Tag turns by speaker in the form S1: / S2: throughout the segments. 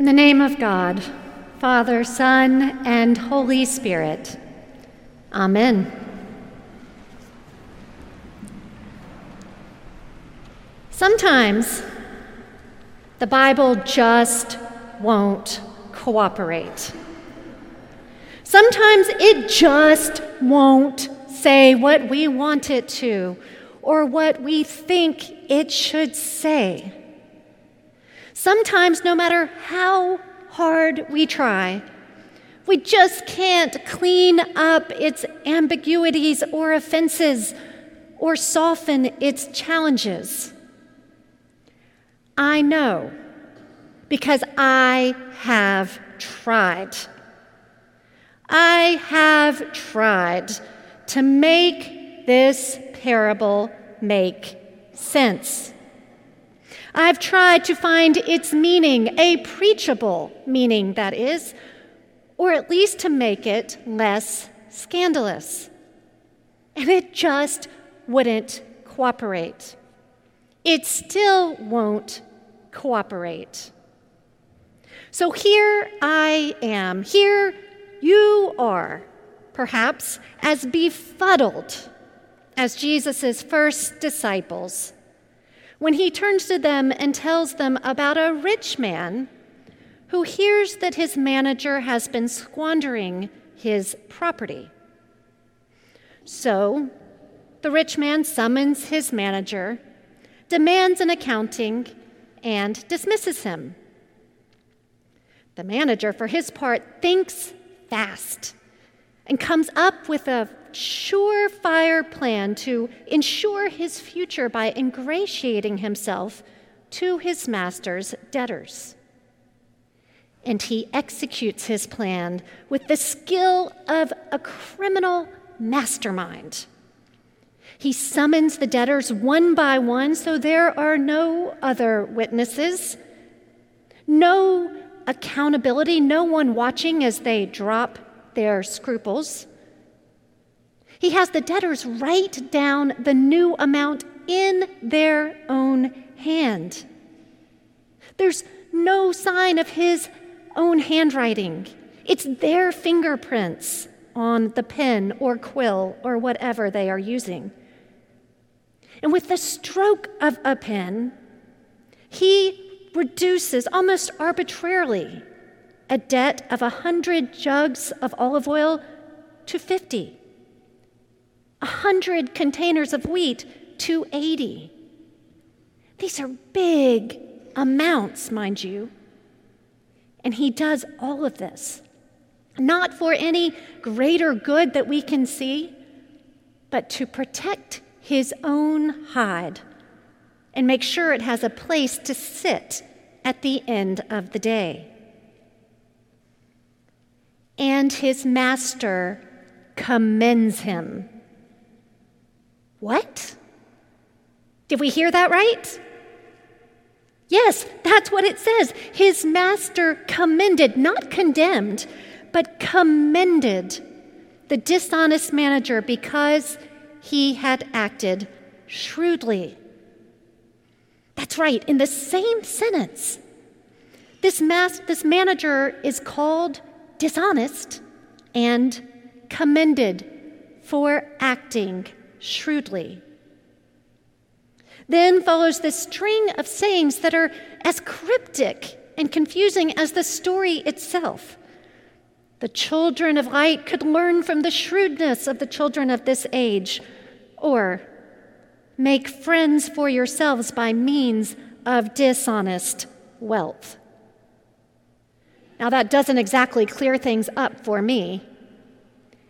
S1: In the name of God, Father, Son, and Holy Spirit. Amen. Sometimes the Bible just won't cooperate. Sometimes it just won't say what we want it to or what we think it should say. Sometimes, no matter how hard we try, we just can't clean up its ambiguities or offenses or soften its challenges. I know because I have tried. I have tried to make this parable make sense. I've tried to find its meaning, a preachable meaning, that is, or at least to make it less scandalous. And it just wouldn't cooperate. It still won't cooperate. So here I am. Here you are, perhaps as befuddled as Jesus' first disciples when he turns to them and tells them about a rich man who hears that his manager has been squandering his property. So the rich man summons his manager, demands an accounting, and dismisses him. The manager, for his part, thinks fast and comes up with a surefire plan to ensure his future by ingratiating himself to his master's debtors. And he executes his plan with the skill of a criminal mastermind. He summons the debtors one by one so there are no other witnesses, no accountability, no one watching as they drop their scruples. He has the debtors write down the new amount in their own hand. There's no sign of his own handwriting, it's their fingerprints on the pen or quill or whatever they are using. And with the stroke of a pen, he reduces almost arbitrarily a debt of a 100 jugs of olive oil to 50 100 containers of wheat to 80. These are big amounts, mind you. And he does all of this, not for any greater good that we can see, but to protect his own hide and make sure it has a place to sit at the end of the day. And his master commends him. What? Did we hear that right? Yes, that's what it says. His master commended, not condemned, but commended the dishonest manager because he had acted shrewdly. That's right, in the same sentence, this, mas- this manager is called dishonest and commended for acting shrewdly. Then follows this string of sayings that are as cryptic and confusing as the story itself. The children of light could learn from the shrewdness of the children of this age, or make friends for yourselves by means of dishonest wealth. Now, that doesn't exactly clear things up for me,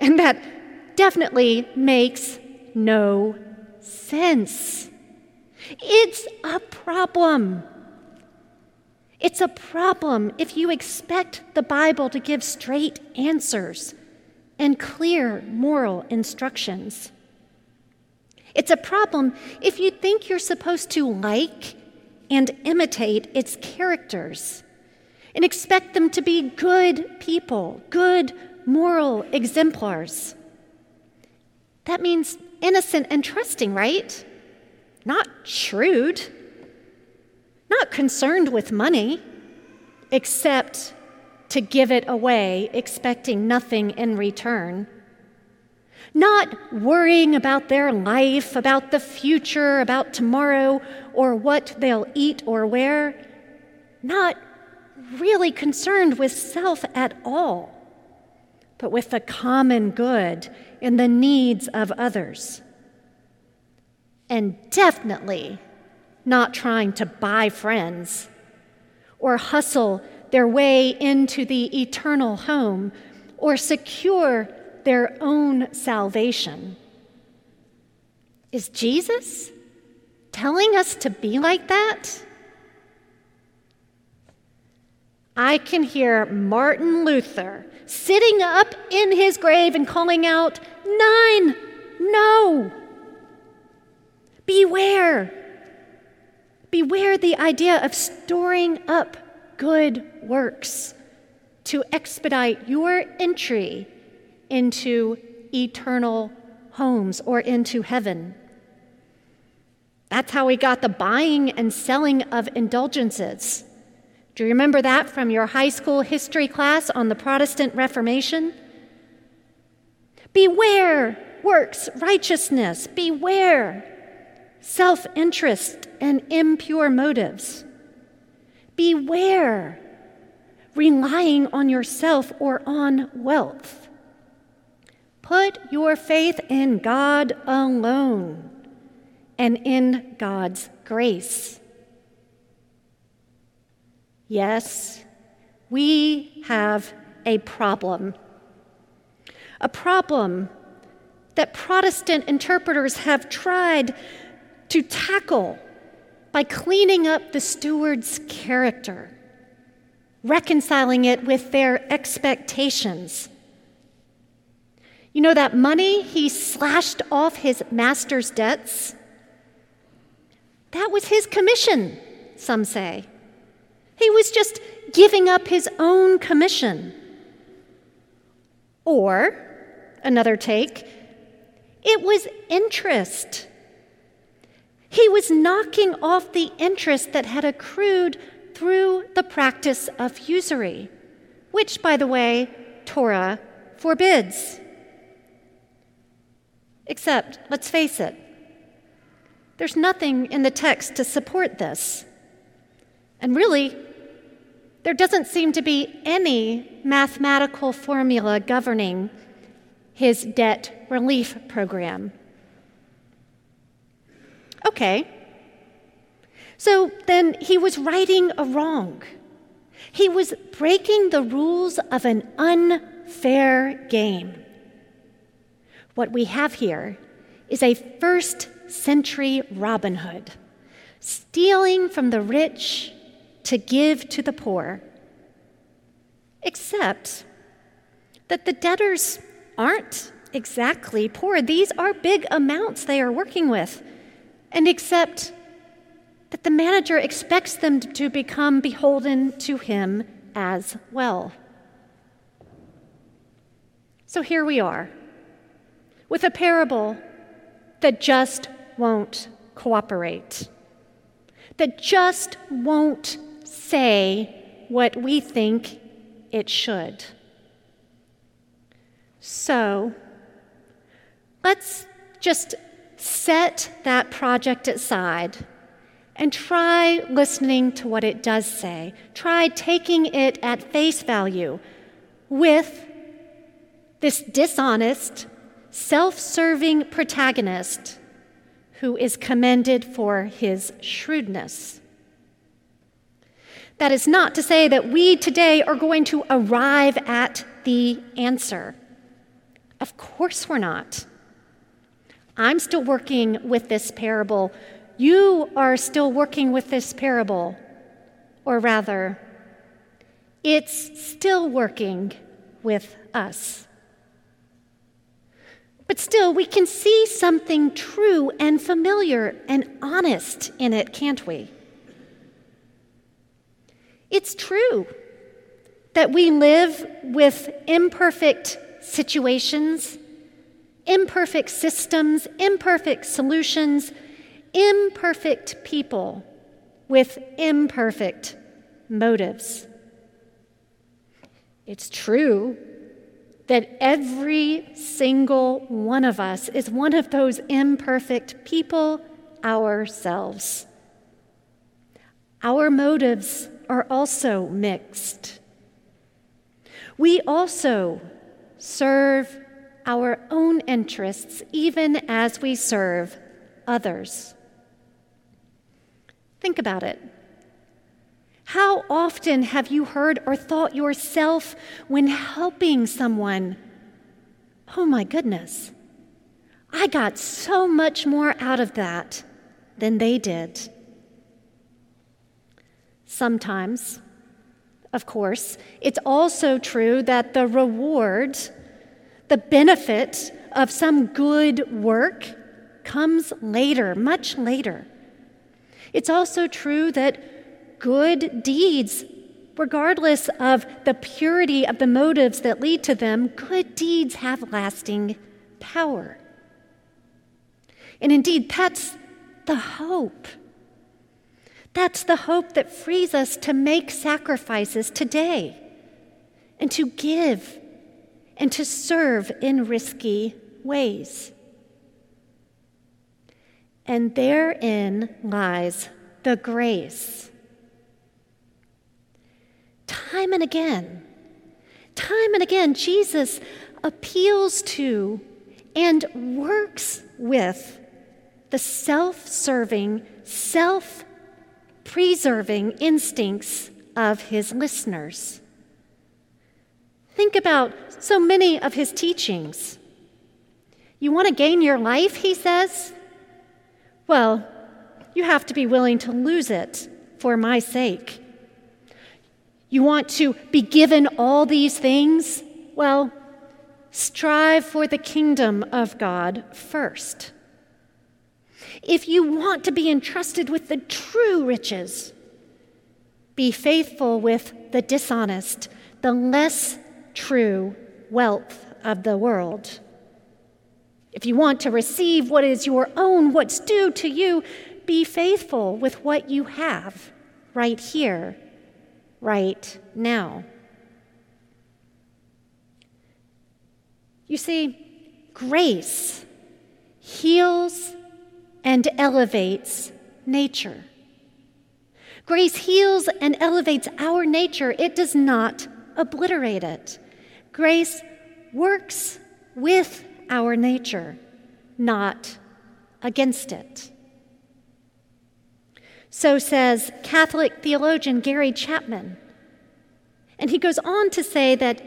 S1: and that definitely makes no sense. It's a problem. It's a problem if you expect the Bible to give straight answers and clear moral instructions. It's a problem if you think you're supposed to like and imitate its characters and expect them to be good people, good moral exemplars. That means innocent and trusting, right? Not shrewd, not concerned with money, except to give it away, expecting nothing in return. Not worrying about their life, about the future, about tomorrow, or what they'll eat or wear. Not really concerned with self at all, but with the common good and the needs of others. And definitely not trying to buy friends or hustle their way into the eternal home or secure their own salvation. Is Jesus telling us to be like that? I can hear Martin Luther sitting up in his grave and calling out, Nine, no. Beware. Beware the idea of storing up good works to expedite your entry into eternal homes or into heaven. That's how we got the buying and selling of indulgences. Do you remember that from your high school history class on the Protestant Reformation? Beware works righteousness, beware self interest and impure motives. Beware relying on yourself or on wealth. Put your faith in God alone and in God's grace. Yes, we have a problem. A problem that Protestant interpreters have tried to tackle by cleaning up the steward's character, reconciling it with their expectations. You know that money he slashed off his master's debts? That was his commission, some say. He was just giving up his own commission. Or, another take, it was interest. He was knocking off the interest that had accrued through the practice of usury, which, by the way, Torah forbids. Except, let's face it, there's nothing in the text to support this. And really, there doesn't seem to be any mathematical formula governing his debt relief program. Okay. So then he was righting a wrong. He was breaking the rules of an unfair game. What we have here is a first century Robin Hood, stealing from the rich to give to the poor, except that the debtors aren't exactly poor. These are big amounts they are working with, and except that the manager expects them to become beholden to him as well. So here we are with a parable that just won't cooperate, that just won't say what we think it should. So let's just set that project aside and try listening to what it does say. Try taking it at face value with this dishonest, self serving protagonist who is commended for his shrewdness. That is not to say that we today are going to arrive at the answer. Of course, we're not. I'm still working with this parable. You are still working with this parable. Or rather, it's still working with us. But still, we can see something true and familiar and honest in it, can't we? It's true that we live with imperfect situations, imperfect systems, imperfect solutions, imperfect people with imperfect motives. It's true that every single one of us is one of those imperfect people ourselves. Our motives are also mixed. We also serve our own interests even as we serve others. Think about it. How often have you heard or thought yourself when helping someone? Oh my goodness, I got so much more out of that than they did. Sometimes, of course, it's also true that the reward, the benefit of some good work comes later, much later. It's also true that good deeds, regardless of the purity of the motives that lead to them, good deeds have lasting power. And indeed, that's the hope. That's the hope that frees us to make sacrifices today and to give and to serve in risky ways. And therein lies the grace. Time and again, time and again, Jesus appeals to and works with the self serving, self preserving instincts of his listeners. Think about so many of his teachings. You want to gain your life, he says? Well, you have to be willing to lose it for my sake. You want to be given all these things? Well, strive for the kingdom of God first. If you want to be entrusted with the true riches, be faithful with the dishonest, the less true wealth of the world. If you want to receive what is your own, what's due to you, be faithful with what you have right here, right now. You see, grace heals and elevates nature. Grace heals and elevates our nature, it does not obliterate it. Grace works with our nature, not against it. So says Catholic theologian Gary Chapman. And he goes on to say that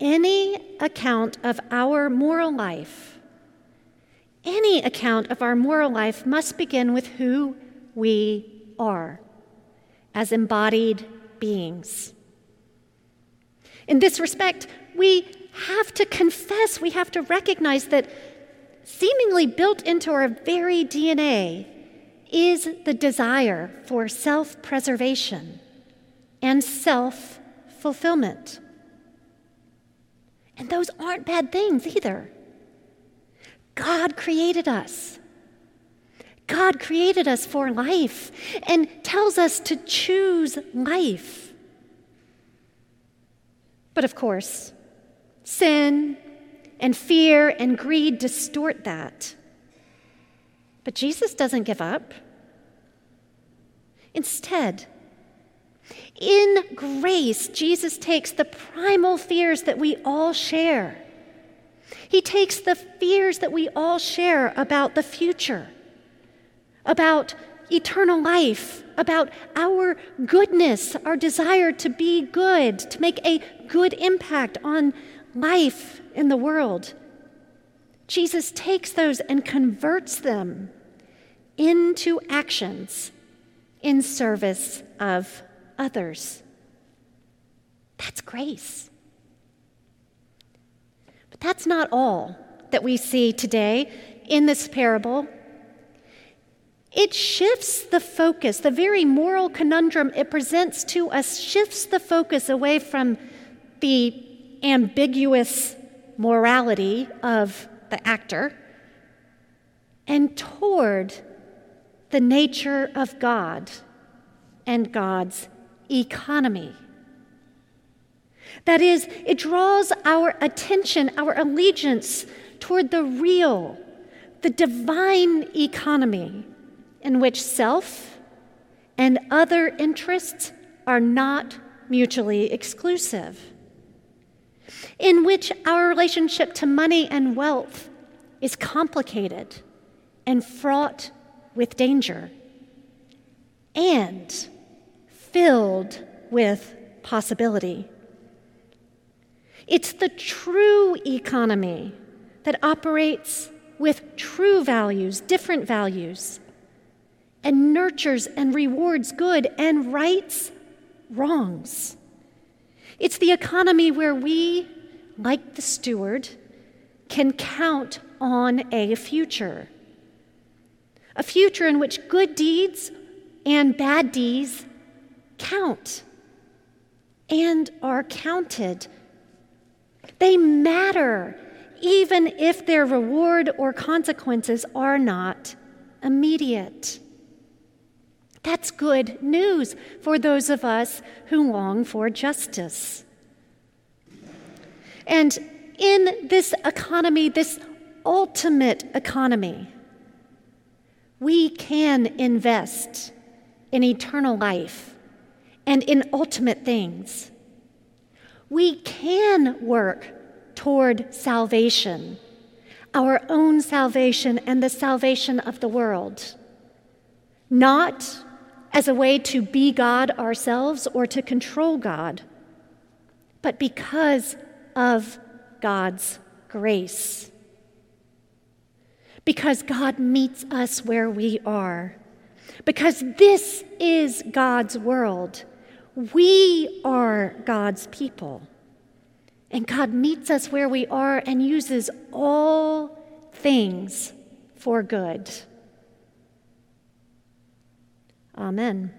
S1: any account of our moral life, any account of our moral life must begin with who we are as embodied beings. In this respect, we have to confess, we have to recognize that seemingly built into our very DNA is the desire for self preservation and self fulfillment. And those aren't bad things either. God created us. God created us for life and tells us to choose life. But of course, sin and fear and greed distort that. But Jesus doesn't give up. Instead, in grace, Jesus takes the primal fears that we all share. He takes the fears that we all share about the future, about eternal life, about our goodness, our desire to be good, to make a good impact on life in the world. Jesus takes those and converts them into actions in service of others. That's grace. That's not all that we see today in this parable. It shifts the focus, the very moral conundrum it presents to us shifts the focus away from the ambiguous morality of the actor and toward the nature of God and God's economy. That is, it draws our attention, our allegiance toward the real, the divine economy in which self and other interests are not mutually exclusive, in which our relationship to money and wealth is complicated and fraught with danger, and filled with possibility. It's the true economy that operates with true values, different values, and nurtures and rewards good and rights wrongs. It's the economy where we, like the steward, can count on a future. A future in which good deeds and bad deeds count and are counted. They matter, even if their reward or consequences are not immediate. That's good news for those of us who long for justice. And in this economy, this ultimate economy, we can invest in eternal life and in ultimate things. We can work toward salvation, our own salvation and the salvation of the world, not as a way to be God ourselves or to control God, but because of God's grace. Because God meets us where we are. Because this is God's world. We are God's people. And God meets us where we are and uses all things for good. Amen.